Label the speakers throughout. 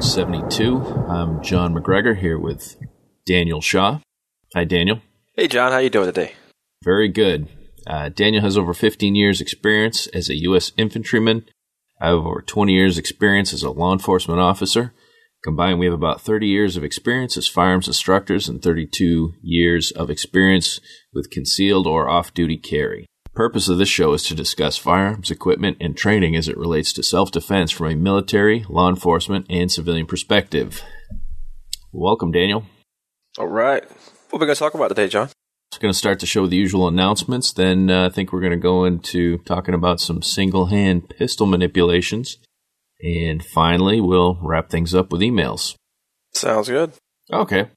Speaker 1: episode 72. I'm John McGregor here with Daniel Shaw. Hi, Daniel.
Speaker 2: Hey, John. How you doing today?
Speaker 1: Very good. Uh, Daniel has over 15 years experience as a U.S. infantryman. I have over 20 years experience as a law enforcement officer. Combined, we have about 30 years of experience as firearms instructors and 32 years of experience with concealed or off-duty carry purpose of this show is to discuss firearms, equipment, and training as it relates to self defense from a military, law enforcement, and civilian perspective. Welcome, Daniel.
Speaker 2: All right. What are we going to talk about today, John?
Speaker 1: Just going to start the show with the usual announcements. Then uh, I think we're going to go into talking about some single hand pistol manipulations. And finally, we'll wrap things up with emails.
Speaker 2: Sounds good.
Speaker 1: Okay.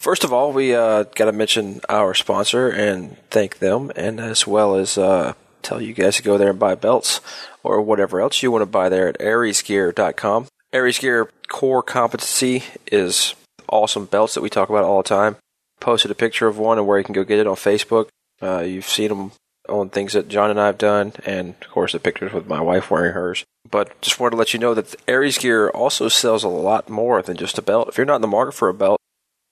Speaker 2: First of all, we uh, got to mention our sponsor and thank them, and as well as uh, tell you guys to go there and buy belts or whatever else you want to buy there at aresgear.com. Ares Gear core competency is awesome belts that we talk about all the time. Posted a picture of one and where you can go get it on Facebook. Uh, you've seen them on things that John and I have done, and of course the pictures with my wife wearing hers. But just wanted to let you know that Ares Gear also sells a lot more than just a belt. If you're not in the market for a belt,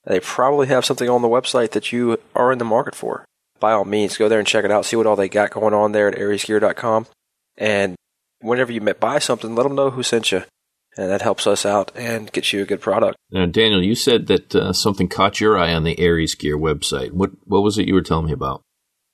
Speaker 2: they probably have something on the website that you are in the market for. By all means, go there and check it out. See what all they got going on there at aresgear.com. And whenever you buy something, let them know who sent you. And that helps us out and gets you a good product.
Speaker 1: Now, Daniel, you said that uh, something caught your eye on the Ares Gear website. What what was it you were telling me about?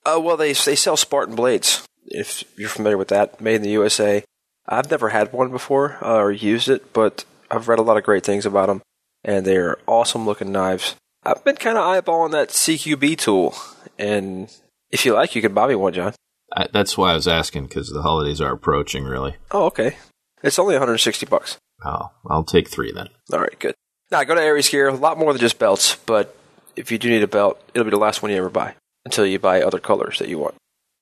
Speaker 2: Uh, well, they they sell Spartan blades. If you're familiar with that, made in the USA. I've never had one before uh, or used it, but I've read a lot of great things about them and they're awesome looking knives. I've been kind of eyeballing that CQB tool, and if you like, you can buy me one, John.
Speaker 1: I, that's why I was asking because the holidays are approaching. Really?
Speaker 2: Oh, okay. It's only 160 bucks.
Speaker 1: Oh, I'll take three then.
Speaker 2: All right, good. Now go to Ares Gear. A lot more than just belts, but if you do need a belt, it'll be the last one you ever buy until you buy other colors that you want.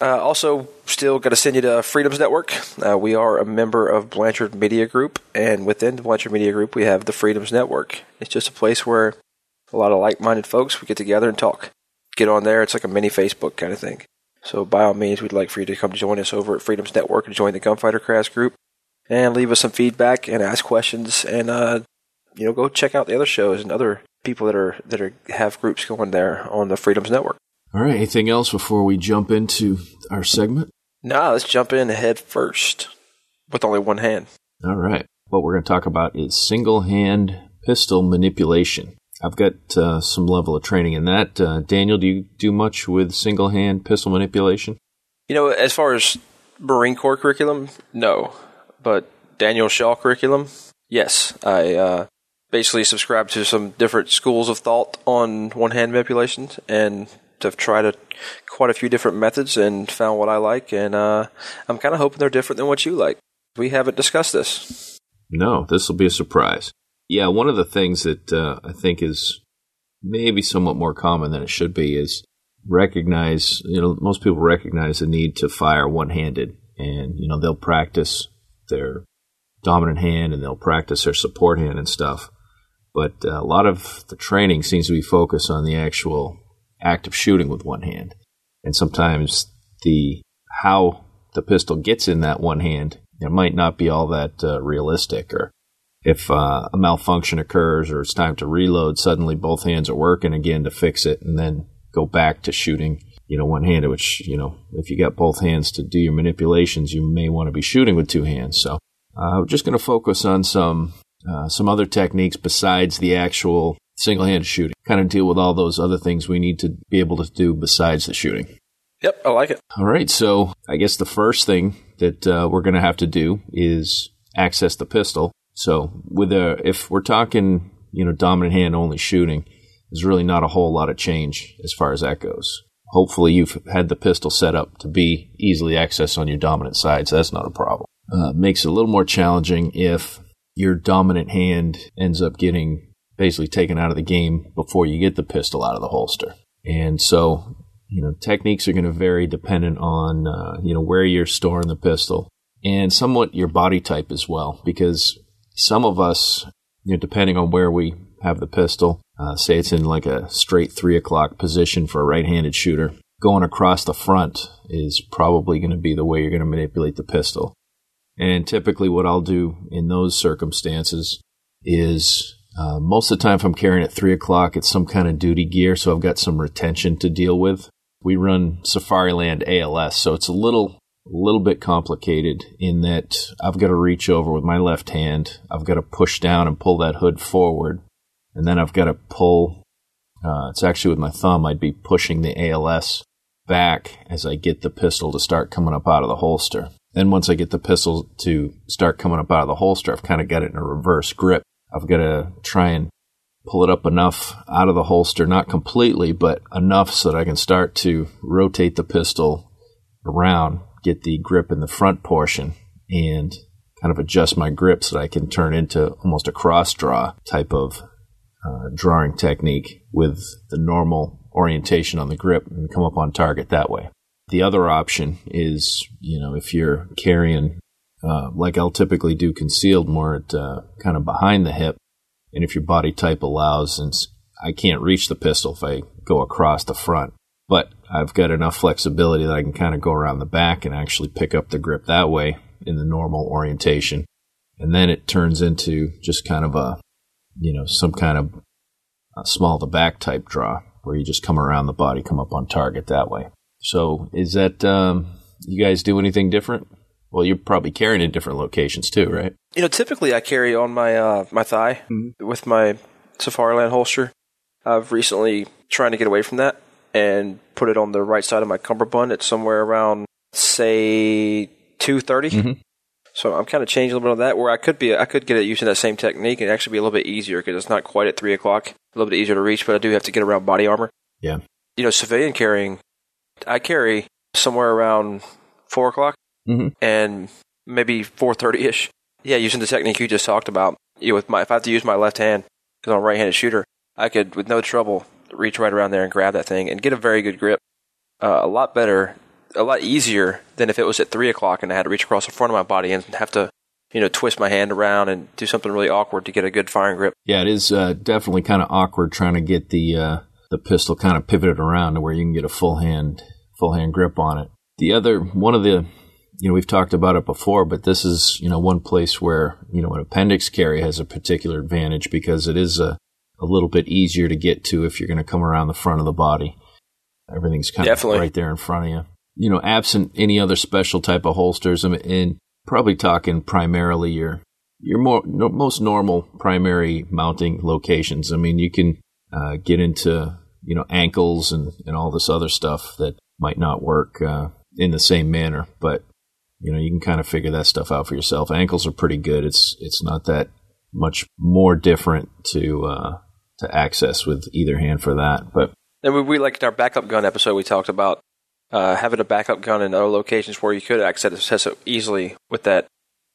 Speaker 2: Uh, also, still got to send you to Freedoms Network. Uh, we are a member of Blanchard Media Group, and within the Blanchard Media Group, we have the Freedoms Network. It's just a place where a lot of like-minded folks we get together and talk. Get on there; it's like a mini Facebook kind of thing. So, by all means, we'd like for you to come join us over at Freedoms Network and join the Gunfighter Cast group, and leave us some feedback and ask questions, and uh, you know, go check out the other shows and other people that are that are have groups going there on the Freedoms Network.
Speaker 1: All right. Anything else before we jump into our segment?
Speaker 2: No, let's jump in head first with only one hand.
Speaker 1: All right. What we're going to talk about is single hand pistol manipulation. I've got uh, some level of training in that. Uh, Daniel, do you do much with single hand pistol manipulation?
Speaker 2: You know, as far as Marine Corps curriculum, no. But Daniel Shaw curriculum, yes. I uh, basically subscribe to some different schools of thought on one hand manipulations, and I've tried a, quite a few different methods and found what I like, and uh, I'm kind of hoping they're different than what you like. We haven't discussed this.
Speaker 1: No, this will be a surprise. Yeah, one of the things that uh, I think is maybe somewhat more common than it should be is recognize, you know, most people recognize the need to fire one handed, and, you know, they'll practice their dominant hand and they'll practice their support hand and stuff. But uh, a lot of the training seems to be focused on the actual act of shooting with one hand. And sometimes the how the pistol gets in that one hand it might not be all that uh, realistic or if uh, a malfunction occurs or it's time to reload suddenly both hands are working again to fix it and then go back to shooting you know one handed which you know if you got both hands to do your manipulations you may want to be shooting with two hands so uh, we're just going to focus on some uh, some other techniques besides the actual single handed shooting. Kind of deal with all those other things we need to be able to do besides the shooting.
Speaker 2: Yep, I like it.
Speaker 1: All right, so I guess the first thing that uh, we're going to have to do is access the pistol. So with a, if we're talking, you know, dominant hand only shooting, there's really not a whole lot of change as far as that goes. Hopefully, you've had the pistol set up to be easily accessed on your dominant side, so that's not a problem. Uh, makes it a little more challenging if your dominant hand ends up getting basically taken out of the game before you get the pistol out of the holster. And so, you know, techniques are going to vary dependent on, uh, you know, where you're storing the pistol and somewhat your body type as well, because some of us, you know, depending on where we have the pistol, uh, say it's in like a straight three o'clock position for a right handed shooter, going across the front is probably going to be the way you're going to manipulate the pistol. And typically, what I'll do in those circumstances is uh, most of the time, if I'm carrying at three o'clock, it's some kind of duty gear, so I've got some retention to deal with. We run Safariland ALS, so it's a little little bit complicated in that I've got to reach over with my left hand. I've got to push down and pull that hood forward, and then I've got to pull. Uh, it's actually with my thumb. I'd be pushing the ALS back as I get the pistol to start coming up out of the holster. Then once I get the pistol to start coming up out of the holster, I've kind of got it in a reverse grip. I've got to try and pull it up enough out of the holster, not completely, but enough so that I can start to rotate the pistol around, get the grip in the front portion, and kind of adjust my grip so that I can turn into almost a cross draw type of uh, drawing technique with the normal orientation on the grip and come up on target that way. The other option is, you know, if you're carrying, uh, like I'll typically do concealed more at uh, kind of behind the hip, and if your body type allows, and I can't reach the pistol if I go across the front, but I've got enough flexibility that I can kind of go around the back and actually pick up the grip that way in the normal orientation. And then it turns into just kind of a, you know, some kind of small the back type draw where you just come around the body, come up on target that way. So is that, um, you guys do anything different? Well, you're probably carrying in different locations too, right?
Speaker 2: You know, typically I carry on my uh, my thigh mm-hmm. with my Safariland holster. I've recently trying to get away from that and put it on the right side of my cummerbund. It's somewhere around say two thirty. mm mm-hmm. So I'm kind of changing a little bit of that. Where I could be, I could get it using that same technique and actually be a little bit easier because it's not quite at three o'clock. A little bit easier to reach, but I do have to get around body armor.
Speaker 1: Yeah.
Speaker 2: You know, civilian carrying, I carry somewhere around four o'clock mm-hmm. and maybe four thirty ish. Yeah, using the technique you just talked about. You know, with my if I have to use my left hand because I'm a right-handed shooter, I could with no trouble reach right around there and grab that thing and get a very good grip. Uh, a lot better, a lot easier than if it was at three o'clock and I had to reach across the front of my body and have to, you know, twist my hand around and do something really awkward to get a good firing grip.
Speaker 1: Yeah, it is uh, definitely kind of awkward trying to get the uh, the pistol kind of pivoted around to where you can get a full hand full hand grip on it. The other one of the you know, we've talked about it before, but this is, you know, one place where, you know, an appendix carry has a particular advantage because it is a, a little bit easier to get to if you're going to come around the front of the body. Everything's kind Definitely. of right there in front of you. You know, absent any other special type of holsters, I mean, and probably talking primarily your your more no, most normal primary mounting locations. I mean, you can uh, get into you know ankles and and all this other stuff that might not work uh, in the same manner, but you know you can kind of figure that stuff out for yourself. Ankles are pretty good. It's it's not that much more different to uh, to access with either hand for that. But
Speaker 2: and we, we like in our backup gun episode, we talked about uh, having a backup gun in other locations where you could access it so easily with that.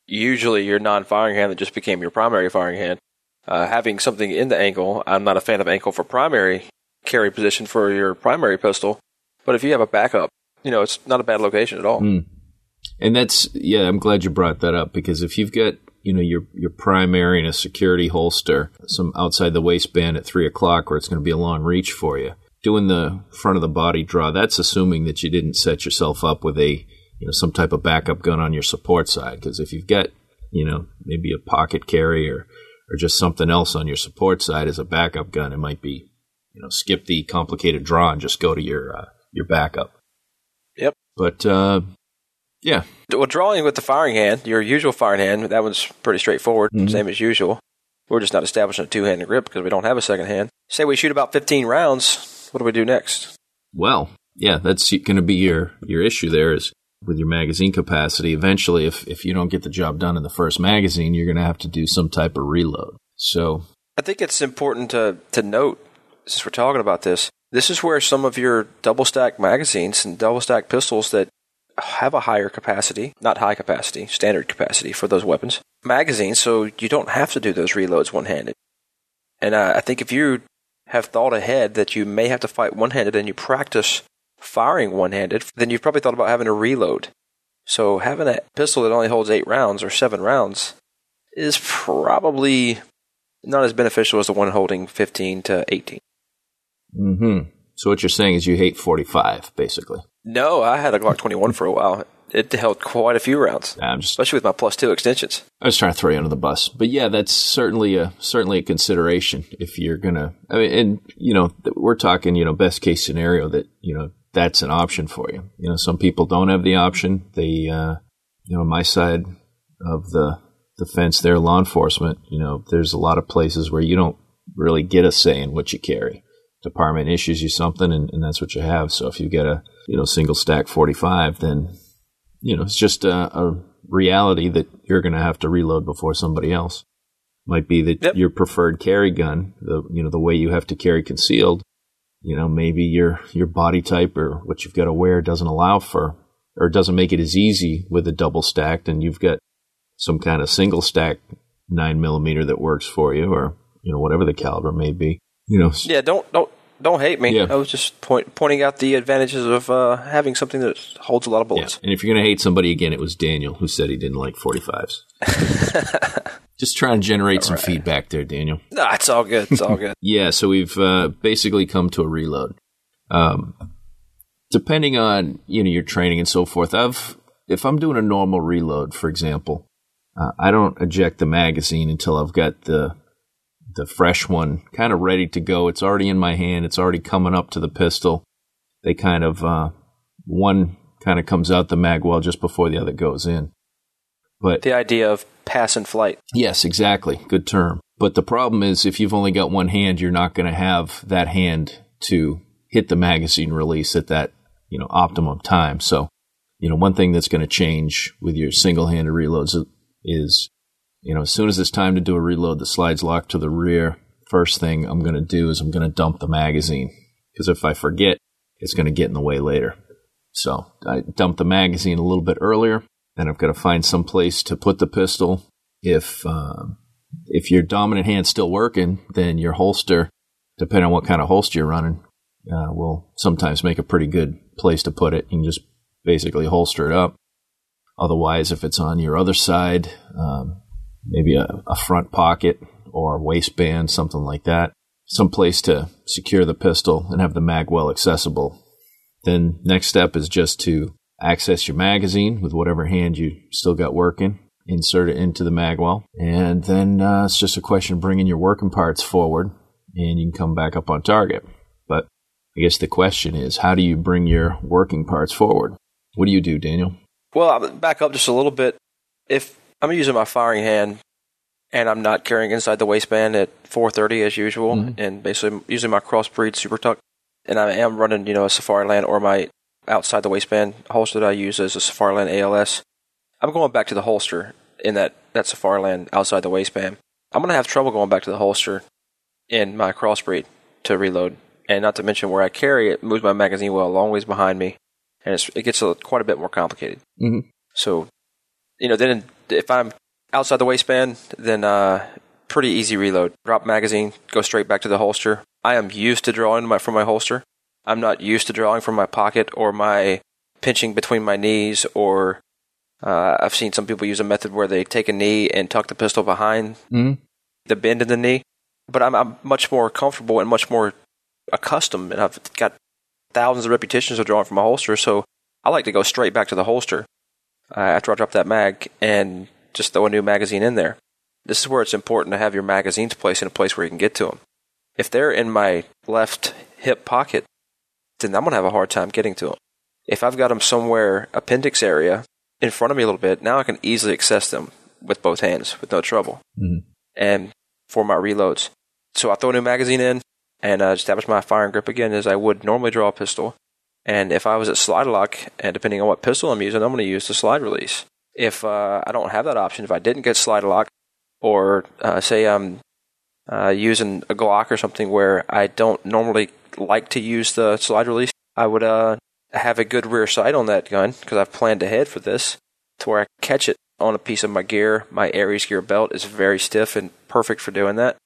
Speaker 2: Usually, your non-firing hand that just became your primary firing hand. Uh, having something in the ankle, I'm not a fan of ankle for primary carry position for your primary pistol, but if you have a backup, you know it's not a bad location at all.
Speaker 1: Mm. And that's yeah, I'm glad you brought that up because if you've got you know your your primary and a security holster, some outside the waistband at three o'clock where it's going to be a long reach for you. Doing the front of the body draw, that's assuming that you didn't set yourself up with a you know some type of backup gun on your support side. Because if you've got you know maybe a pocket carry or or just something else on your support side as a backup gun, it might be you know skip the complicated draw and just go to your uh, your backup.
Speaker 2: Yep.
Speaker 1: But uh, yeah.
Speaker 2: Well, drawing with the firing hand, your usual firing hand, that one's pretty straightforward, mm-hmm. same as usual. We're just not establishing a two handed grip because we don't have a second hand. Say we shoot about 15 rounds, what do we do next?
Speaker 1: Well, yeah, that's going to be your, your issue there is with your magazine capacity. Eventually, if, if you don't get the job done in the first magazine, you're going to have to do some type of reload. So
Speaker 2: I think it's important to, to note, since we're talking about this, this is where some of your double stack magazines and double stack pistols that have a higher capacity, not high capacity, standard capacity for those weapons. Magazines, so you don't have to do those reloads one handed. And uh, I think if you have thought ahead that you may have to fight one handed and you practice firing one handed, then you've probably thought about having a reload. So having a pistol that only holds eight rounds or seven rounds is probably not as beneficial as the one holding 15 to 18.
Speaker 1: Mm-hmm. So what you're saying is you hate 45, basically.
Speaker 2: No, I had a Glock 21 for a while. it held quite a few rounds,
Speaker 1: I'm just
Speaker 2: especially with my plus two extensions.
Speaker 1: I was trying to throw you under the bus, but yeah, that's certainly a certainly a consideration if you're gonna. I mean, and you know, we're talking you know best case scenario that you know that's an option for you. You know, some people don't have the option. They, uh, you know, my side of the the fence there, law enforcement. You know, there's a lot of places where you don't really get a say in what you carry. Department issues you something, and, and that's what you have. So if you get a you know single stack 45, then you know, it's just a, a reality that you're going to have to reload before somebody else. Might be that
Speaker 2: Yep.
Speaker 1: your preferred carry gun, the you know the way you have to carry concealed, you know maybe your your body type or what you've got to wear doesn't allow for or doesn't make it as easy with a double stacked, and you've got some kind of single stack nine millimeter that works for you, or you know whatever the caliber may be. You know,
Speaker 2: Yeah, don't don't don't hate me.
Speaker 1: Yeah.
Speaker 2: I was just point, pointing out the advantages of uh, having something that holds a lot of
Speaker 1: Yeah.
Speaker 2: bullets.
Speaker 1: And if you're going to hate somebody again, it was Daniel who said he didn't like 45s. Just trying to generate some feedback there, Daniel.
Speaker 2: No, it's all good. It's all good.
Speaker 1: Yeah, so we've uh, basically come to a reload. Um, depending on you know your training and so forth, I've if I'm doing a normal reload, for example, uh, I don't eject the magazine until I've got the the fresh one kind of ready to go. It's already in my hand. It's already coming up to the pistol. They kind of uh, one kind of comes out the mag well just before the other goes in. But
Speaker 2: the idea of pass and flight.
Speaker 1: Yes, exactly. Good term. But the problem is, if you've only got one hand, you're not going to have that hand to hit the magazine release at that, you know, optimum time. So, you know, one thing that's going to change with your single-handed reloads is, you know, as soon as it's time to do a reload, the slide's locked to the rear. First thing I'm going to do is I'm going to dump the magazine because if I forget, it's going to get in the way later. So I dump the magazine a little bit earlier. and I've got to find some place to put the pistol. If um, if your dominant hand's still working, then your holster, depending on what kind of holster you're running, uh, will sometimes make a pretty good place to put it. You can just basically holster it up. Otherwise, if it's on your other side, um, maybe a, a front pocket or waistband, something like that, some place to secure the pistol and have the mag well accessible. Then next step is just to access your magazine with whatever hand you still got working, insert it into the magwell, and then uh, it's just a question of bringing your working parts forward, and you can come back up on target. But I guess the question is, how do you bring your working parts forward? What do you do, Daniel?
Speaker 2: Well, I'll back up just a little bit. If I'm using my firing hand and I'm not carrying inside the waistband at 430 as usual,
Speaker 1: Mhm.
Speaker 2: and basically using my CrossBreed SuperTuck, and I am running, you know, a Safariland or my outside the waistband holster that I use as a Safariland ALS, I'm going back to the holster in that, that Safariland outside the waistband. I'm going to have trouble going back to the holster in my crossbreed to reload. And not to mention where I carry it moves my magazine well a long ways behind me, and it's, it gets a, quite a bit more complicated.
Speaker 1: Mm-hmm.
Speaker 2: So, you know, then if I'm outside the waistband, then uh, pretty easy reload. Drop magazine, go straight back to the holster. I am used to drawing my, from my holster. I'm not used to drawing from my pocket or my pinching between my knees. Or uh, I've seen some people use a method where they take a knee and tuck the pistol behind
Speaker 1: Mm-hmm.
Speaker 2: the bend in the knee. But I'm, I'm much more comfortable and much more accustomed, and I've got thousands of repetitions of drawing from a holster, so I like to go straight back to the holster uh, after I drop that mag and just throw a new magazine in there. This is where it's important to have your magazines placed in a place where you can get to them. If they're in my left hip pocket, then I'm going to have a hard time getting to them. If I've got them somewhere, appendix area, in front of me a little bit, now I can easily access them with both hands with no trouble.
Speaker 1: Mhm.
Speaker 2: And for my reloads. So I throw a new magazine in and uh, establish my firing grip again as I would normally draw a pistol. And if I was at slide lock, and depending on what pistol I'm using, I'm going to use the slide release. If uh, I don't have that option, if I didn't get slide lock, or uh, say I'm uh, using a Glock or something where I don't normally like to use the slide release, I would uh, have a good rear sight on that gun because I've planned ahead for this to where I catch it on a piece of my gear. My Ares gear belt is very stiff and perfect for doing that.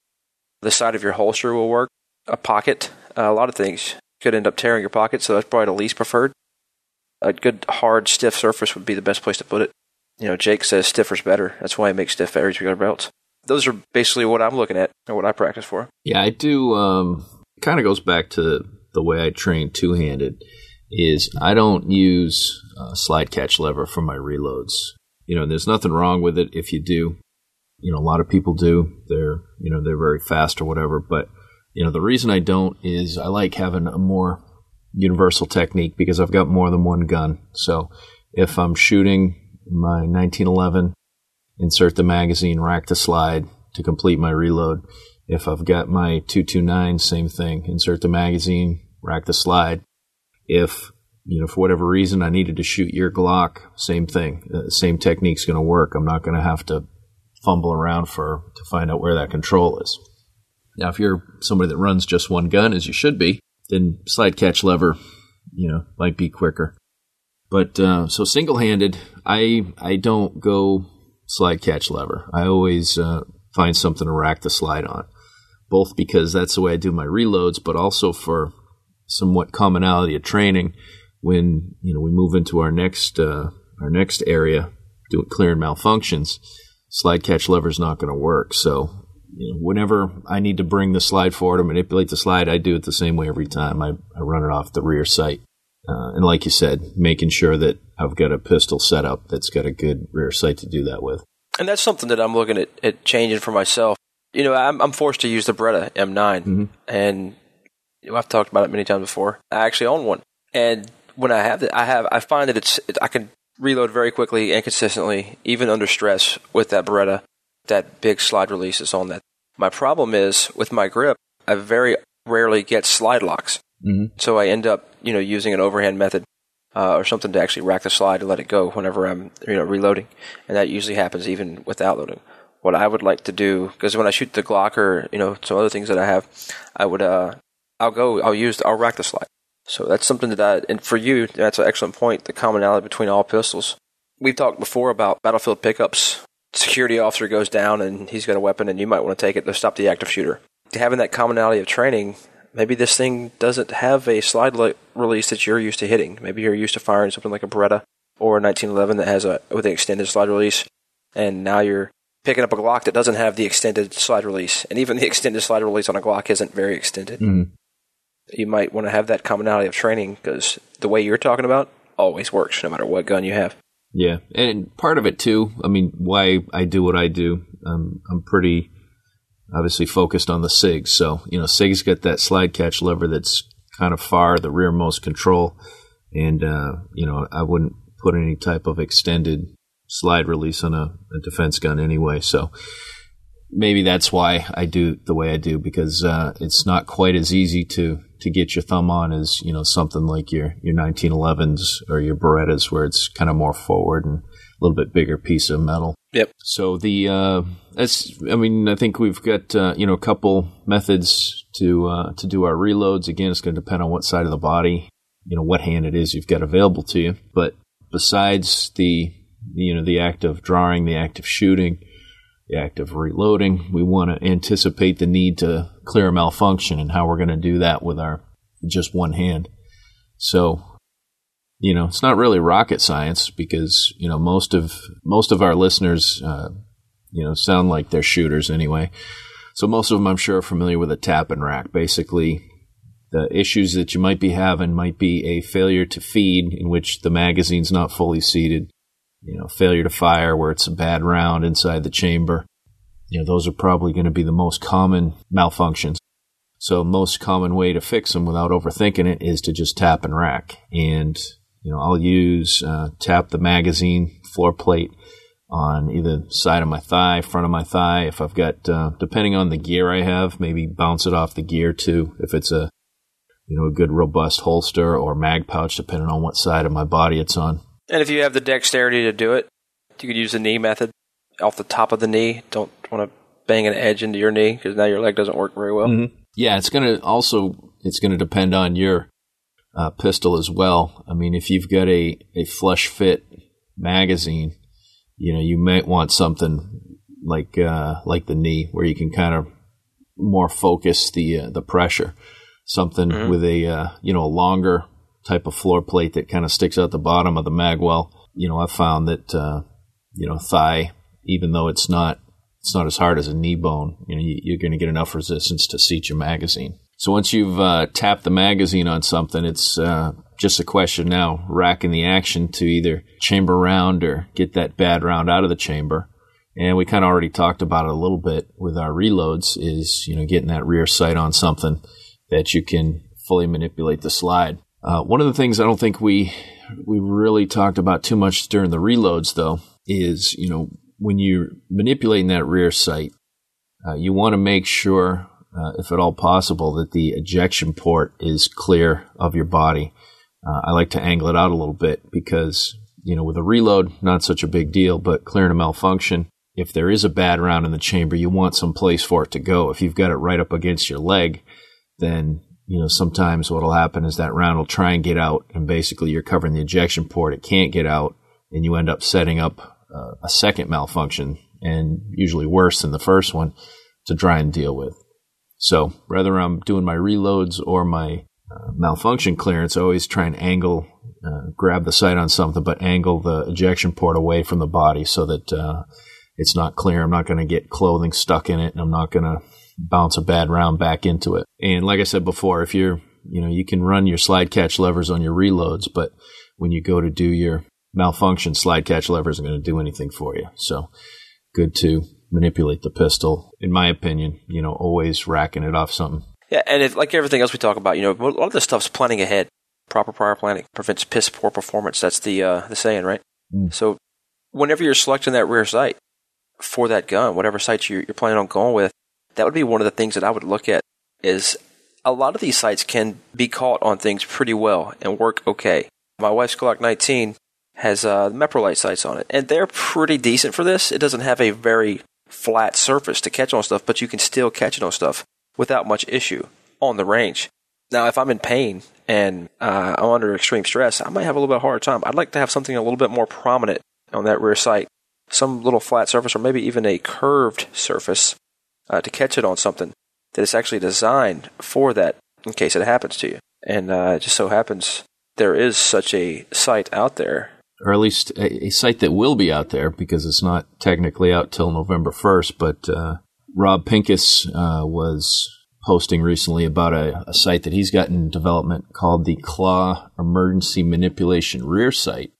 Speaker 2: The side of your holster will work. A pocket, a lot of things could end up tearing your pocket, so that's probably the least preferred. A good hard stiff surface would be the best place to put it. You know, Jake says stiffer's better. That's why he makes stiff Ares gear belts. Those are basically what I'm looking at and what I practice for.
Speaker 1: Yeah, I do. Um, kind of goes back to the way I train two handed. Is I don't use uh, slide catch lever for my reloads. You know, there's nothing wrong with it if you do. You know, a lot of people do. They're, you know, they're very fast or whatever. But, you know, the reason I don't is I like having a more universal technique because I've got more than one gun. So if I'm shooting my 1911, insert the magazine, rack the slide to complete my reload. If I've got my 229, same thing, insert the magazine, rack the slide. If you know, for whatever reason, I needed to shoot your Glock, same thing. Uh, same technique's going to work. I'm not going to have to fumble around for to find out where that control is. Now, if you're somebody that runs just one gun, as you should be, then slide catch lever, you know, might be quicker. But uh, so single handed, I I don't go slide catch lever. I always uh, find something to rack the slide on, both because that's the way I do my reloads, but also for somewhat commonality of training when you know we move into our next uh, our next area, doing clearing malfunctions, slide catch lever is not going to work. So you know, whenever I need to bring the slide forward or manipulate the slide, I do it the same way every time. I, I run it off the rear sight. Uh, and like you said, making sure that I've got a pistol set up that's got a good rear sight to do that with.
Speaker 2: And that's something that I'm looking at, at changing for myself. You know, I'm, I'm forced to use the Beretta M9, mm-hmm. and you know, I've talked about it many times before. I actually own one, and when I have it, I have I find that it's it, I can reload very quickly and consistently, even under stress with that Beretta, that big slide release is on that. My problem is with my grip, I very rarely get slide locks, mm-hmm. so I end up you know using an overhand method uh, or something to actually rack the slide and let it go whenever I'm you know reloading, and that usually happens even without loading. What I would like to do, because when I shoot the Glock or you know some other things that I have, I would uh, I'll go I'll use I'll rack the slide. So that's something that I, and for you, that's an excellent point. The commonality between all pistols. We've talked before about battlefield pickups. Security officer goes down and he's got a weapon, and you might want to take it to stop the active shooter. Having that commonality of training, maybe this thing doesn't have a slide release that you're used to hitting. Maybe you're used to firing something like a Beretta or a 1911 that has a with an extended slide release, and now you're picking up a Glock that doesn't have the extended slide release, and even the extended slide release on a Glock isn't very extended. Mm-hmm you might want to have that commonality of training because the way you're talking about always works no matter what gun you have.
Speaker 1: Yeah, and part of it too. I mean, why I do what I do. Um, I'm pretty obviously focused on the SIG. So you know, SIG's got that slide catch lever that's kind of far the rearmost control, and uh, you know, I wouldn't put any type of extended slide release on a, a defense gun anyway. So maybe that's why I do the way I do because uh, it's not quite as easy to to get your thumb on is, you know something like your your 1911s or your Berettas where it's kind of more forward and a little bit bigger piece of metal.
Speaker 2: Yep.
Speaker 1: So the uh, that's I mean I think we've got uh, you know a couple methods to uh, to do our reloads. Again, it's going to depend on what side of the body, you know, what hand it is you've got available to you. But besides the you know the act of drawing, the act of shooting act of reloading. We want to anticipate the need to clear a malfunction and how we're going to do that with our just one hand. So, you know, it's not really rocket science because you know most of most of our listeners, uh, you know, sound like they're shooters anyway. So most of them, I'm sure, are familiar with a tap and rack. Basically, the issues that you might be having might be a failure to feed, in which the magazine's not fully seated, you know, failure to fire where it's a bad round inside the chamber. You know, those are probably going to be the most common malfunctions. So most common way to fix them without overthinking it is to just tap and rack. And, you know, I'll use, uh, tap the magazine floor plate on either side of my thigh, front of my thigh. If I've got, uh, depending on the gear I have, maybe bounce it off the gear too. If it's a, you know, a good robust holster or mag pouch, depending on what side of my body it's on.
Speaker 2: And if you have the dexterity to do it, you could use the knee method off the top of the knee. Don't want to bang an edge into your knee because now your leg doesn't work very well. Mm-hmm.
Speaker 1: Yeah, it's going to also it's going to depend on your uh, pistol as well. I mean, if you've got a a flush fit magazine, you know, you might want something like uh, like the knee where you can kind of more focus the uh, the pressure. Something mm-hmm. with a uh, you know a longer type of floor plate that kind of sticks out the bottom of the magwell. You know, I've found that uh, you know thigh, even though it's not it's not as hard as a knee bone, you know, you, are going to get enough resistance to seat your magazine. So once you've uh, tapped the magazine on something, it's uh, just a question now racking the action to either chamber round or get that bad round out of the chamber. And we kind of already talked about it a little bit with our reloads is, you know, getting that rear sight on something that you can fully manipulate the slide. Uh, one of the things I don't think we we really talked about too much during the reloads, though, is you know when you're manipulating that rear sight, uh, you want to make sure, uh, if at all possible, that the ejection port is clear of your body. Uh, I like to angle it out a little bit because you know with a reload, not such a big deal, but clearing a malfunction. If there is a bad round in the chamber, you want some place for it to go. If you've got it right up against your leg, then you know, sometimes what'll happen is that round will try and get out, and basically you're covering the ejection port. It can't get out, and you end up setting up uh, a second malfunction, and usually worse than the first one, to try and deal with. So, whether I'm doing my reloads or my uh, malfunction clearance, I always try and angle, uh, grab the sight on something, but angle the ejection port away from the body so that uh, it's not clear. I'm not going to get clothing stuck in it, and I'm not going to bounce a bad round back into it. And like I said before, if you're, you know, you can run your slide catch levers on your reloads, but when you go to do your malfunction, slide catch levers are going to do anything for you. So good to manipulate the pistol. In my opinion, you know, always racking it off something.
Speaker 2: Yeah, and if, like everything else we talk about, you know, a lot of this stuff's planning ahead. Proper prior planning prevents piss poor performance. That's the uh, the saying, right? Mm. So, whenever you're selecting that rear sight for that gun, whatever sight you're, planning on going with, that would be one of the things that I would look at is a lot of these sights can be caught on things pretty well and work okay. My wife's Glock 19 has uh, Meprolite sights on it, and they're pretty decent for this. It doesn't have a very flat surface to catch on stuff, but you can still catch it on stuff without much issue on the range. Now, if I'm in pain and uh, I'm under extreme stress, I might have a little bit harder time. I'd like to have something a little bit more prominent on that rear sight, some little flat surface, or maybe even a curved surface uh, to catch it on something that is actually designed for that in case it happens to you. And uh, it just so happens there is such a sight out there.
Speaker 1: Or at least a, a sight that will be out there because it's not technically out till November 1st. But uh, Rob Pincus uh, was posting recently about a, a sight that he's got in development called the Claw Emergency Manipulation Rear Sight.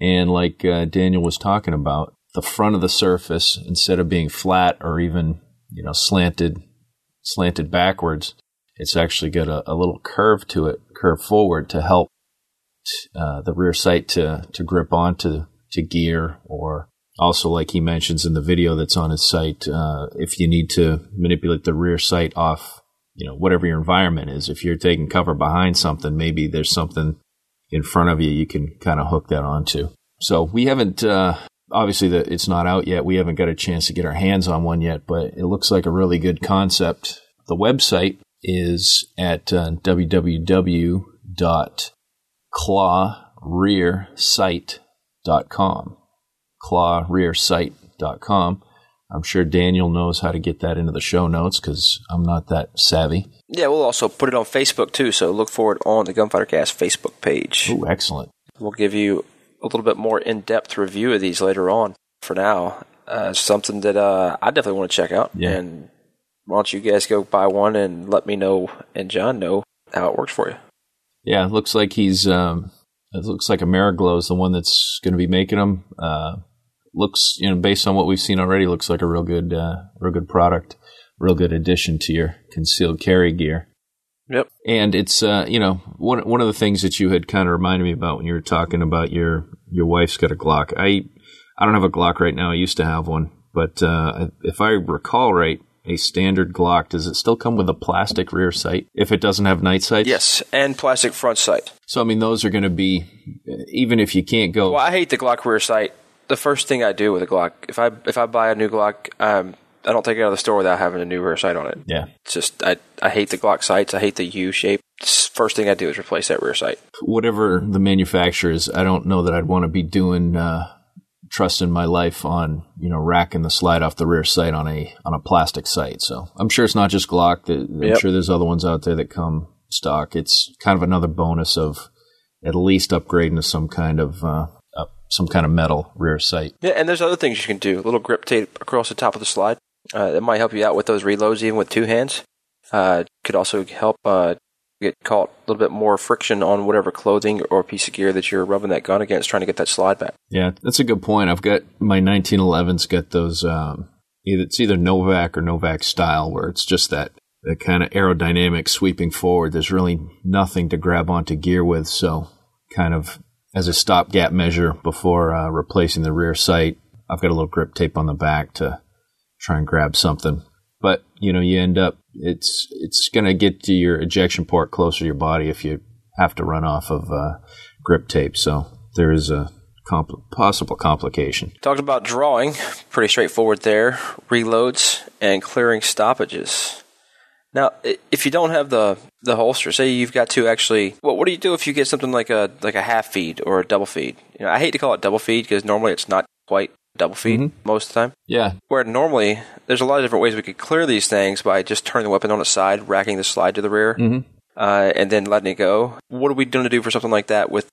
Speaker 1: And like uh, Daniel was talking about, the front of the surface, instead of being flat or even you know, slanted, slanted backwards. It's actually got a, a little curve to it, curve forward to help uh, the rear sight to, to grip onto to gear or also like he mentions in the video that's on his site, uh, if you need to manipulate the rear sight off, you know, whatever your environment is, if you're taking cover behind something, maybe there's something in front of you you can kind of hook that onto. So we haven't uh, obviously the, it's not out yet. We haven't got a chance to get our hands on one yet, but it looks like a really good concept. The website is at uh, www.clawrearsight.com. Clawrearsight.com. I'm sure Daniel knows how to get that into the show notes because I'm not that savvy.
Speaker 2: Yeah, we'll also put it on Facebook too, so look for it on the Gunfighter Cast Facebook page.
Speaker 1: Oh, excellent.
Speaker 2: We'll give you a little bit more in depth review of these later on. For now, uh, something that uh, I definitely want to check out. Yeah. And why don't you guys go buy one and let me know and John know how it works for you?
Speaker 1: Yeah, it looks like he's. Um, it looks like AmeriGlo is the one that's going to be making them. Uh, looks, you know, based on what we've seen already, looks like a real good, uh, real good product, real good addition to your concealed carry gear.
Speaker 2: Yep.
Speaker 1: And it's uh, you know one one of the things that you had kind of reminded me about when you were talking about your your wife's got a Glock. I I don't have a Glock right now. I used to have one, but uh, if I recall right, a standard Glock does it still come with a plastic rear sight if it doesn't have night sight?
Speaker 2: Yes, and plastic front sight.
Speaker 1: So I mean, those are going to be even if you can't go.
Speaker 2: Well, I hate the Glock rear sight. The first thing I do with a Glock, if I if I buy a new Glock, um, I don't take it out of the store without having a new rear sight on it.
Speaker 1: Yeah.
Speaker 2: It's just I I hate the Glock sights. I hate the U shape. First thing I do is replace that rear sight.
Speaker 1: Whatever the manufacturer is, I don't know that I'd want to be doing uh, trusting my life on you know racking the slide off the rear sight on a on a plastic sight. So I'm sure it's not just Glock. I'm yep. sure there's other ones out there that come stock. It's kind of another bonus of at least upgrading to some kind of uh, some kind of metal rear sight.
Speaker 2: Yeah, and there's other things you can do. A little grip tape across the top of the slide. Uh, might help you out with those reloads, even with two hands. Uh, could also help uh, get caught a little bit more friction on whatever clothing or piece of gear that you're rubbing that gun against, trying to get that slide back.
Speaker 1: Yeah, that's a good point. I've got my 1911s got those. Um, either it's either Novak or Novak style, where it's just that that kind of aerodynamic sweeping forward. There's really nothing to grab onto gear with, so kind of as a stopgap measure before uh, replacing the rear sight, I've got a little grip tape on the back to try and grab something. But you know, you end up it's it's going to get to your ejection port closer to your body if you have to run off of uh, grip tape. So there is a compl- possible complication.
Speaker 2: Talked about drawing, pretty straightforward there. Reloads and clearing stoppages. Now, if you don't have the the holster, say you've got to actually, well, what do you do if you get something like a like a half feed or a double feed? You know, I hate to call it double feed because normally it's not quite double feed mm-hmm. most of the time.
Speaker 1: Yeah.
Speaker 2: Where normally there's a lot of different ways we could clear these things by just turning the weapon on its side, racking the slide to the rear,
Speaker 1: mm-hmm.
Speaker 2: uh, and then letting it go. What are we going to do for something like that with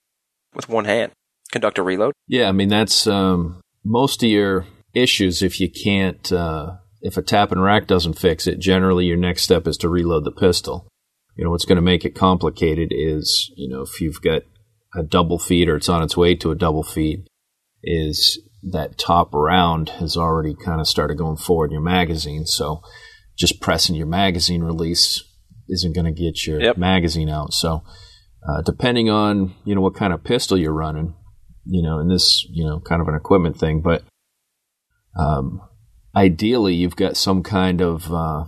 Speaker 2: with one hand? Conduct a reload.
Speaker 1: Yeah, I mean that's um, most of your issues. If you can't, uh, if a tap and rack doesn't fix it, generally your next step is to reload the pistol. You know what's going to make it complicated is you know if you've got a double feed or it's on its way to a double feed, is that top round has already kind of started going forward in your magazine. So just pressing your magazine release isn't going to get your yep. magazine out. So uh, depending on you know what kind of pistol you're running, you know, and this you know kind of an equipment thing, but um, ideally you've got some kind of uh,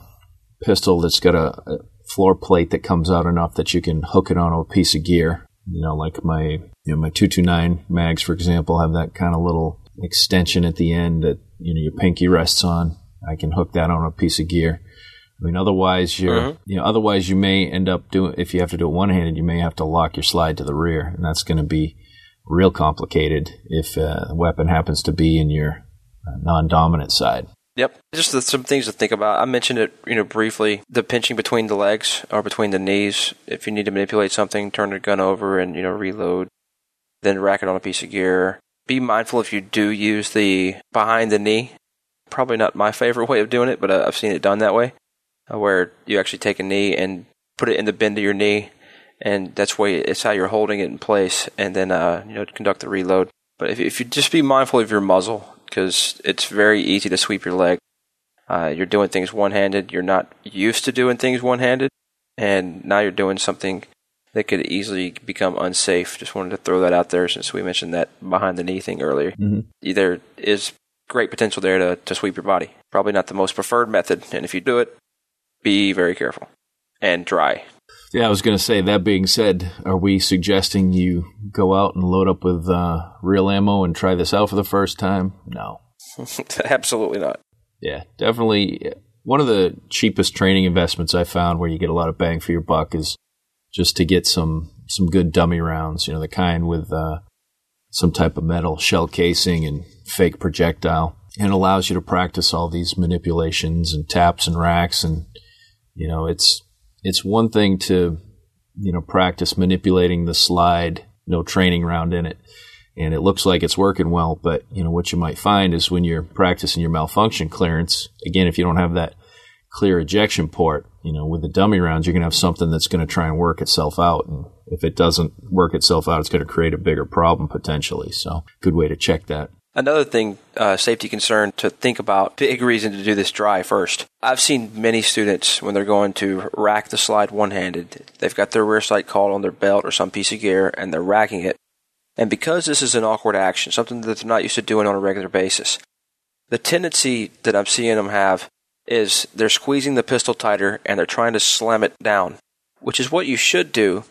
Speaker 1: pistol that's got a, a floor plate that comes out enough that you can hook it onto a piece of gear. You know, like my you know my two two nine mags, for example, have that kind of little extension at the end that you know your pinky rests on. I can hook that on a piece of gear. I mean, otherwise you're, mm-hmm. you know, otherwise you may end up doing, if you have to do it one handed, you may have to lock your slide to the rear, and that's going to be real complicated if uh, the weapon happens to be in your uh, non dominant side.
Speaker 2: Yep, just some things to think about. I mentioned it, you know, briefly. The pinching between the legs or between the knees. If you need to manipulate something, turn the gun over and you know reload, then rack it on a piece of gear be mindful if you do use the behind the knee. Probably not my favorite way of doing it, but uh, I've seen it done that way, uh, where you actually take a knee and put it in the bend of your knee, and that's way it's how you're holding it in place, and then uh, you know conduct the reload. But if, if you just be mindful of your muzzle, because it's very easy to sweep your leg. Uh, you're doing things one handed. You're not used to doing things one handed, and now you're doing something that could easily become unsafe. Just wanted to throw that out there since we mentioned that behind the knee thing earlier.
Speaker 1: Mm-hmm.
Speaker 2: There is great potential there to, to sweep your body. Probably not the most preferred method, and if you do it, be very careful and dry.
Speaker 1: Yeah, I was going to say, that being said, are we suggesting you go out and load up with uh, real ammo and try this out for the first time? No.
Speaker 2: Absolutely not.
Speaker 1: Yeah, definitely. One of the cheapest training investments I found where you get a lot of bang for your buck is just to get some some good dummy rounds. You know, the kind with uh, some type of metal shell casing and fake projectile, and it allows you to practice all these manipulations and taps and racks. And you know, it's it's one thing to you know practice manipulating the slide, no training round in it. And it looks like it's working well, but you know what you might find is when you're practicing your malfunction clearance. Again, if you don't have that clear ejection port, you know, with the dummy rounds, you're going to have something that's going to try and work itself out. And if it doesn't work itself out, it's going to create a bigger problem potentially. So, good way to check that.
Speaker 2: Another thing, uh, safety concern to think about, big reason to do this dry first. I've seen many students when they're going to rack the slide one handed, they've got their rear sight caught on their belt or some piece of gear and they're racking it. And because this is an awkward action, something that they're not used to doing on a regular basis, the tendency that I'm seeing them have is they're squeezing the pistol tighter and they're trying to slam it down, which is what you should do,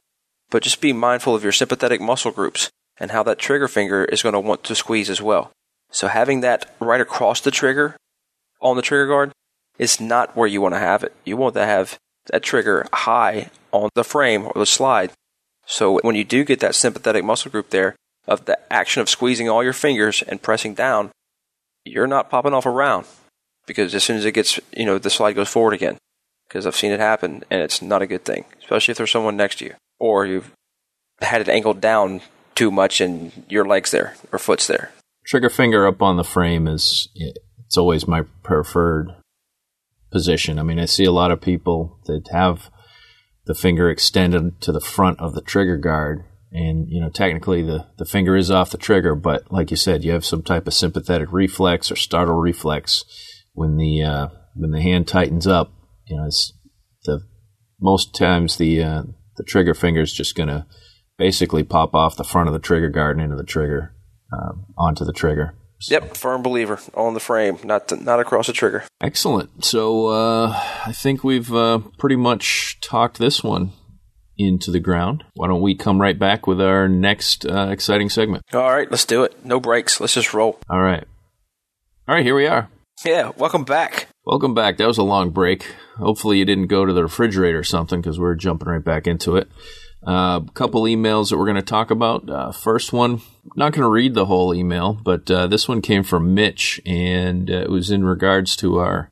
Speaker 2: but just be mindful of your sympathetic muscle groups and how that trigger finger is going to want to squeeze as well. So having that right across the trigger on the trigger guard is not where you want to have it. You want to have that trigger high on the frame or the slide. So when you do get that sympathetic muscle group there of the action of squeezing all your fingers and pressing down, you're not popping off a round because as soon as it gets, you know, the slide goes forward again. Because I've seen it happen, and it's not a good thing, especially if there's someone next to you, or you've had it angled down too much and your leg's there or foot's there.
Speaker 1: Trigger finger up on the frame is it's always my preferred position. I mean, I see a lot of people that have the finger extended to the front of the trigger guard. And, you know, technically the, the finger is off the trigger, but like you said, you have some type of sympathetic reflex or startle reflex when the, uh, when the hand tightens up, you know, it's the, most times the, uh, the trigger finger is just going to basically pop off the front of the trigger guard and into the trigger, uh, onto the trigger.
Speaker 2: So. Yep, firm believer on the frame, not to, not across the trigger.
Speaker 1: Excellent. So uh, I think we've uh, pretty much talked this one into the ground. Why don't we come right back with our next uh, exciting segment?
Speaker 2: All right, let's do it. No breaks. Let's just roll.
Speaker 1: All right. All right, here we are.
Speaker 2: Yeah, welcome back.
Speaker 1: Welcome back. That was a long break. Hopefully, you didn't go to the refrigerator or something because we're jumping right back into it. A uh, couple emails that we're going to talk about. Uh, first one, not going to read the whole email, but uh, this one came from Mitch, and uh, it was in regards to our.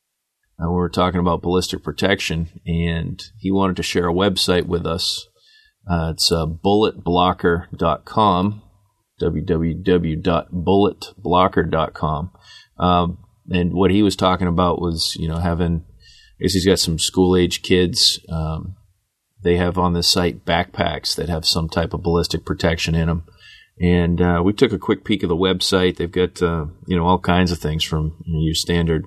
Speaker 1: Uh, we were talking about ballistic protection, and he wanted to share a website with us. Uh, it's uh, bulletblocker.com, www.bulletblocker.com. Um, and what he was talking about was, you know, having, I guess he's got some school age kids. Um, they have on the site backpacks that have some type of ballistic protection in them. And uh, we took a quick peek of the website. They've got uh, you know all kinds of things from you know, your standard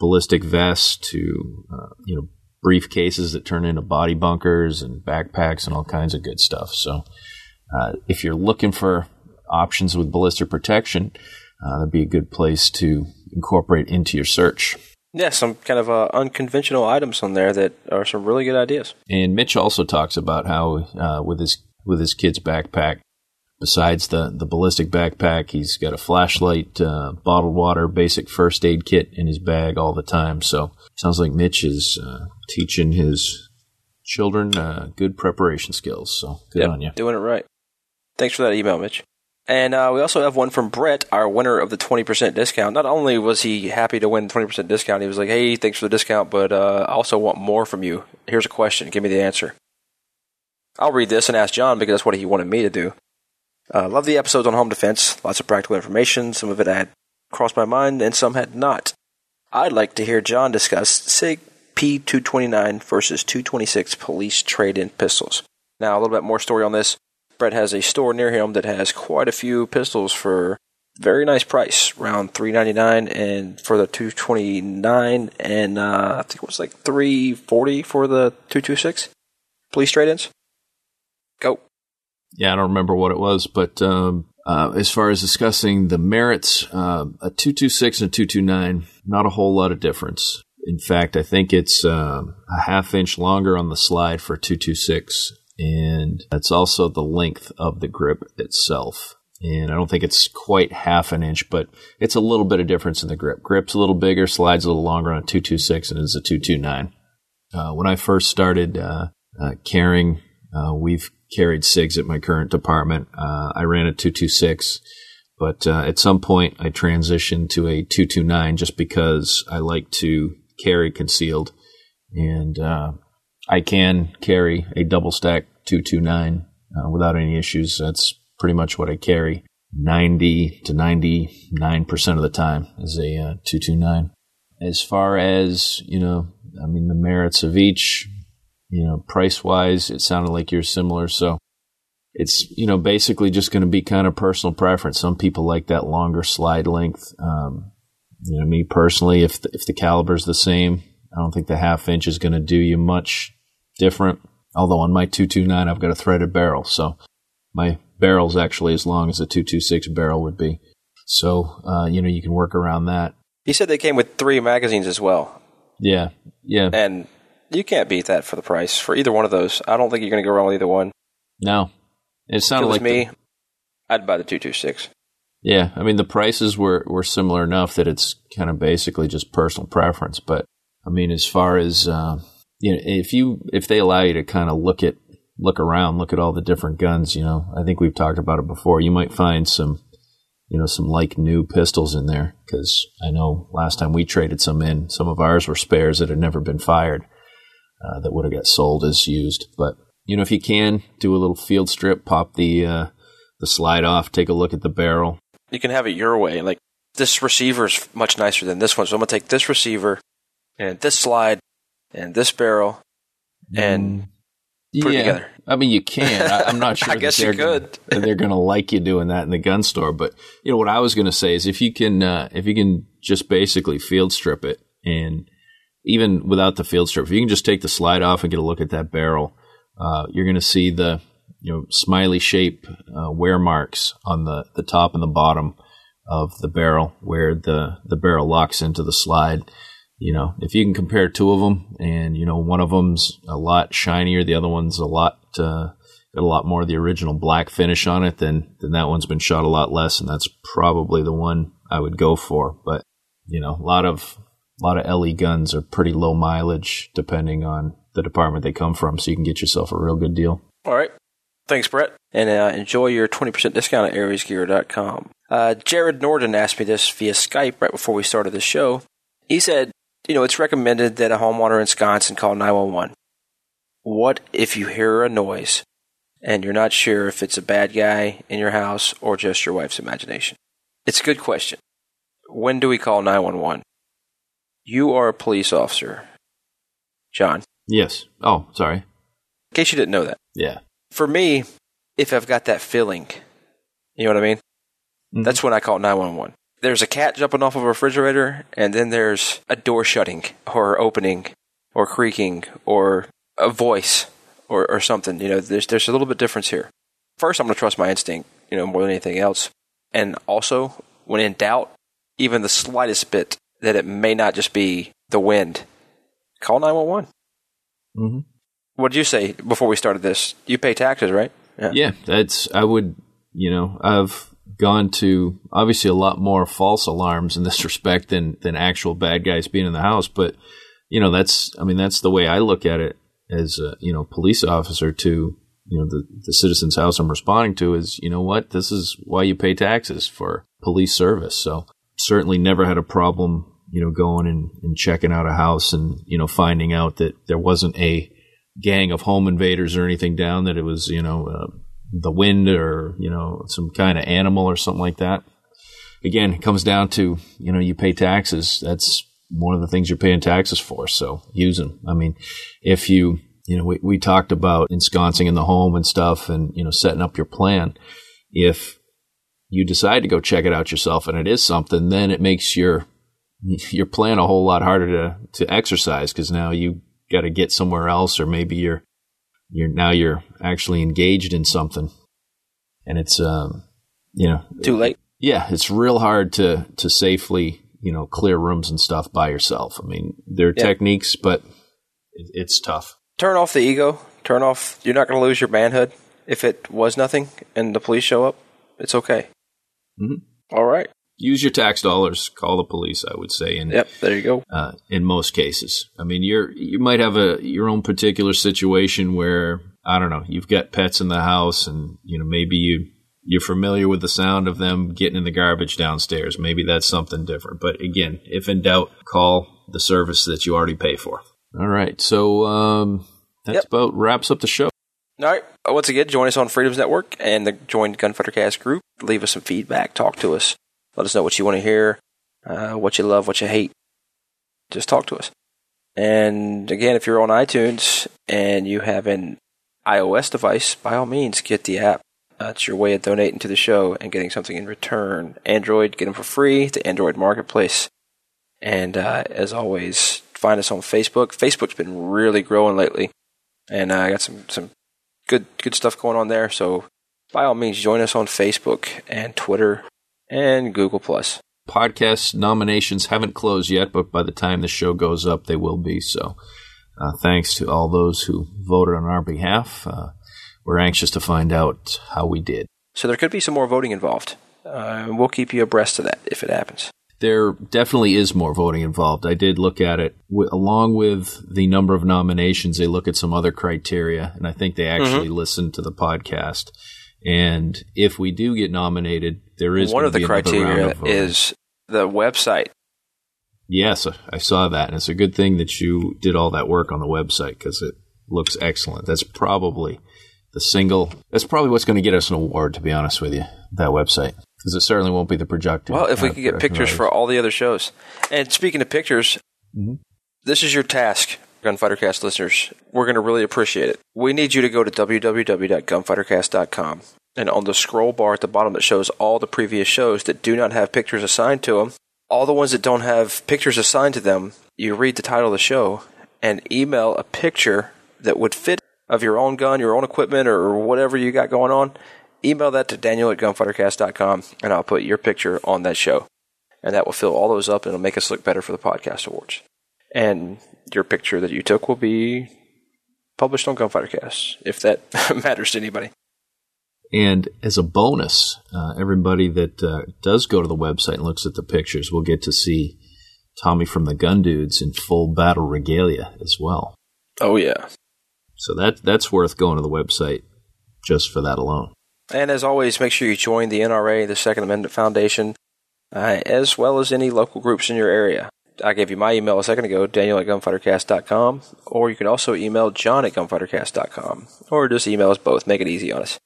Speaker 1: ballistic vests to uh, you know briefcases that turn into body bunkers and backpacks and all kinds of good stuff. So uh, if you're looking for options with ballistic protection, uh, that'd be a good place to incorporate into your search.
Speaker 2: Yeah, some kind of uh, unconventional items on there that are some really good ideas.
Speaker 1: And Mitch also talks about how uh, with his with his kid's backpack, besides the the ballistic backpack, he's got a flashlight, uh, bottled water, basic first aid kit in his bag all the time. So sounds like Mitch is uh, teaching his children uh, good preparation skills. So good
Speaker 2: yep,
Speaker 1: on you,
Speaker 2: doing it right. Thanks for that email, Mitch. And uh, we also have one from Brett, our winner of the 20% discount. Not only was he happy to win 20% discount, he was like, hey, thanks for the discount, but uh, I also want more from you. Here's a question. Give me the answer. I'll read this and ask John because that's what he wanted me to do. Uh, love the episodes on home defense. Lots of practical information. Some of it had crossed my mind and some had not. I'd like to hear John discuss SIG P229 versus 226 police trade in pistols. Now, a little bit more story on this. Brett has a store near him that has quite a few pistols for very nice price, around three ninety nine, and for the two twenty nine, and uh, I think it was like three forty for the two two six. Police trade-ins. Go.
Speaker 1: Yeah, I don't remember what it was, but um, uh, as far as discussing the merits, uh, a two two six and a two two nine, not a whole lot of difference. In fact, I think it's uh, a half inch longer on the slide for two two six and that's also the length of the grip itself. And I don't think it's quite half an inch, but it's a little bit of difference in the grip. Grip's a little bigger, slides a little longer on a 226 and it's a 229. Uh, when I first started uh, uh, carrying, uh, we've carried SIGs at my current department. Uh, I ran a 226, but uh, at some point I transitioned to a 229 just because I like to carry concealed. And I can carry a double stack 229 uh, without any issues. That's pretty much what I carry 90 to 99% of the time is a uh, 229. As far as, you know, I mean, the merits of each, you know, price wise, it sounded like you're similar. So it's, you know, basically just going to be kind of personal preference. Some people like that longer slide length. Um, you know, me personally, if the, if the caliber's the same, I don't think the half inch is going to do you much different. Although on my 229, I've got a threaded barrel. So my barrel's actually as long as a 226 barrel would be. So, uh, you know, you can work around that.
Speaker 2: He said they came with three magazines as well.
Speaker 1: Yeah. Yeah.
Speaker 2: And you can't beat that for the price for either one of those. I don't think you're going to go wrong with either one.
Speaker 1: No. It sounded
Speaker 2: it
Speaker 1: like
Speaker 2: me.
Speaker 1: The,
Speaker 2: I'd buy the 226.
Speaker 1: Yeah. I mean, the prices were, were similar enough that it's kind of basically just personal preference. But I mean, as far as, uh, you know, if you if they allow you to kind of look at look around, look at all the different guns, you know, I think we've talked about it before. You might find some, you know, some like new pistols in there because I know last time we traded some in, some of ours were spares that had never been fired uh, that would have got sold as used. But you know, if you can do a little field strip, pop the uh, the slide off, take a look at the barrel.
Speaker 2: You can have it your way. Like this receiver is much nicer than this one, so I'm gonna take this receiver and this slide and this barrel and put it together.
Speaker 1: I mean, you can. I, I'm not sure.
Speaker 2: I guess
Speaker 1: they're
Speaker 2: you
Speaker 1: gonna- they're going to like you doing that in the gun store, but you know what I was going to say is if you can, uh, if you can just basically field strip it, and even without the field strip, if you can just take the slide off and get a look at that barrel, uh, you're going to see the you know smiley shape uh, wear marks on the the top and the bottom of the barrel where the the barrel locks into the slide you know, if you can compare two of them, and you know, one of them's a lot shinier, the other one's a lot uh, got a lot more of the original black finish on it, then then that one's been shot a lot less, and that's probably the one I would go for. But you know, a lot of a lot of LE guns are pretty low mileage, depending on the department they come from, so you can get yourself a real good deal.
Speaker 2: All right. Thanks, Brett. And uh, enjoy your 20% discount at aresgear.com. Uh, Jared Norden asked me this via Skype right before we started the show. He said, you know, it's recommended that a homeowner in Wisconsin call 911. What if you hear a noise and you're not sure if it's a bad guy in your house or just your wife's imagination? It's a good question. When do we call 911? You are a police officer, John.
Speaker 1: Yes. Oh, sorry.
Speaker 2: In case you didn't know that.
Speaker 1: Yeah.
Speaker 2: for me, if I've got that feeling, you know what I mean?
Speaker 1: Mhm.
Speaker 2: That's when I call 911. There's a cat jumping off of a refrigerator, and then there's a door shutting, or opening, or creaking, or a voice, or, or something. You know, there's, there's a little bit difference here. First, I'm going to trust my instinct, you know, more than anything else. And also, when in doubt, even the slightest bit that it may not just be the wind, call 911.
Speaker 1: Mm-hmm.
Speaker 2: What did you say before we started this? You pay taxes, right?
Speaker 1: Yeah, that's I would you know I've gone to obviously a lot more false alarms in this respect than than actual bad guys being in the house, but you know that's I mean that's the way I look at it as a you know police officer to you know the the citizen's house I'm responding to is you know what this is why you pay taxes for police service. So certainly never had a problem you know going and, and checking out a house and you know finding out that there wasn't a gang of home invaders or anything down that it was you know uh, the wind or you know some kind of animal or something like that. Again it comes down to you know you pay taxes. That's one of the things you're paying taxes for. So use them i mean if you you know we, we talked about ensconcing in the home and stuff and you know setting up your plan. If you decide to go check it out yourself and it is something then it makes your your plan a whole lot harder to to exercise because now you got to get somewhere else or maybe you're you're now you're actually engaged in something and it's um you know
Speaker 2: Too late.
Speaker 1: yeah it's real hard to to safely you know clear rooms and stuff by yourself i mean there are
Speaker 2: Yeah.
Speaker 1: techniques but it, it's tough
Speaker 2: Turn off the ego. Turn off. You're not going to lose your manhood if it was nothing and the police show up. It's okay.
Speaker 1: Mhm.
Speaker 2: All right.
Speaker 1: Use your tax dollars call the police i would say and
Speaker 2: Yep. There you go.
Speaker 1: uh, in most cases. I mean, you're you might have a your own particular situation where I don't know you've got pets in the house, and you know maybe you you're familiar with the sound of them getting in the garbage downstairs. Maybe that's something different. But again, if in doubt, call the service that you already pay for. All right, so um, that's
Speaker 2: Yep.
Speaker 1: about wraps up the show.
Speaker 2: All right. Once again, join us on Freedoms Network and the Join Gunfighter Cast group. Leave us some feedback. Talk to us. Let us know what you want to hear, uh, what you love, what you hate. Just talk to us. And again, if you're on iTunes and you have an iOS device, by all means, get the app. That's your way of donating to the show and getting something in return. Android, get them for free. The Android Marketplace. And uh, as always, find us on Facebook. Facebook's been really growing lately, and uh, I got some some good good stuff going on there. So by all means, join us on Facebook and Twitter and Google Plus.
Speaker 1: Podcast nominations haven't closed yet, but by the time the show goes up, they will be. So, uh, thanks to all those who voted on our behalf. Uh, we're anxious to find out how we did.
Speaker 2: So there could be some more voting involved. Uh, we'll keep you abreast of that if it happens.
Speaker 1: There definitely is more voting involved. I did look at it. W- along with the number of nominations, they look at some other criteria, and I think they actually listen to the podcast. And if we do get nominated, there is
Speaker 2: One of the
Speaker 1: be another round
Speaker 2: criteria
Speaker 1: of
Speaker 2: is the website.
Speaker 1: Yes, I saw that, and it's a good thing that you did all that work on the website because it looks excellent. That's probably the single. That's probably what's going to get us an award, to be honest with you. That website, because it certainly won't be the projector.
Speaker 2: Well, if we could get pictures for all the other shows. And speaking of pictures,
Speaker 1: Mhm.
Speaker 2: This is your task, Gunfightercast listeners. We're going to really appreciate it. We need you to go to www.gunfightercast.com and on the scroll bar at the bottom that shows all the previous shows that do not have pictures assigned to them, all the ones that don't have pictures assigned to them, you read the title of the show and email a picture that would fit of your own gun, your own equipment, or whatever you got going on. Email that to daniel at gunfightercast.com and I'll put your picture on that show. And that will fill all those up and it'll make us look better for the podcast awards. And your picture that you took will be published on Gunfightercast, if that matters to anybody.
Speaker 1: And as a bonus, uh, everybody that uh, does go to the website and looks at the pictures will get to see Tommy from the Gun Dudes in full battle regalia as well.
Speaker 2: Oh yeah.
Speaker 1: So that that's worth going to the website just for that alone.
Speaker 2: And as always, make sure you join the NRA, the Second Amendment Foundation, uh, as well as any local groups in your area. I gave you my email a second ago, daniel at gunfightercast.com, or you can also email john at gunfightercast.com, or just email us both. Make it easy on us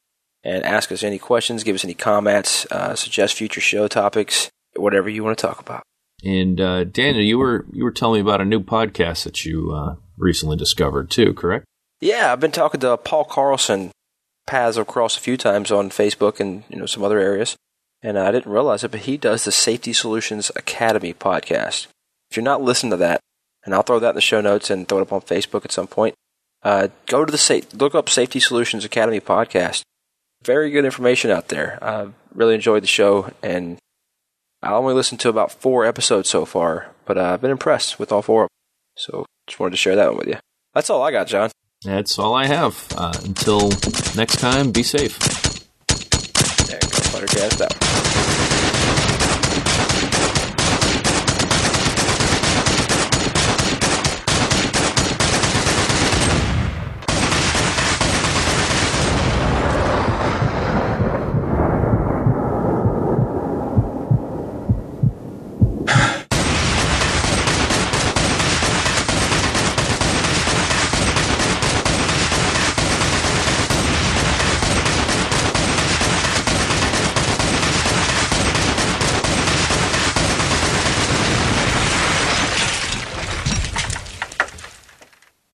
Speaker 2: and ask us any questions, give us any comments, uh, suggest future show topics, whatever you want to talk about.
Speaker 1: And uh, Daniel, you were you were telling me about a new podcast that you uh, recently discovered too, correct?
Speaker 2: Yeah, I've been talking to Paul Carlson. Paths across a few times on Facebook and you know some other areas, and I didn't realize it, but he does the Safety Solutions Academy podcast. If you're not listening to that, and I'll throw that in the show notes and throw it up on Facebook at some point. Uh, go to the sa- look up Safety Solutions Academy podcast very good information out there. I really enjoyed the show, and I only listened to about four episodes so far, but uh, I've been impressed with all four. So just wanted to share that one with you. That's all I got, John.
Speaker 1: That's all I have. Uh, until next time, be safe.
Speaker 2: And Gunfighter Cast out.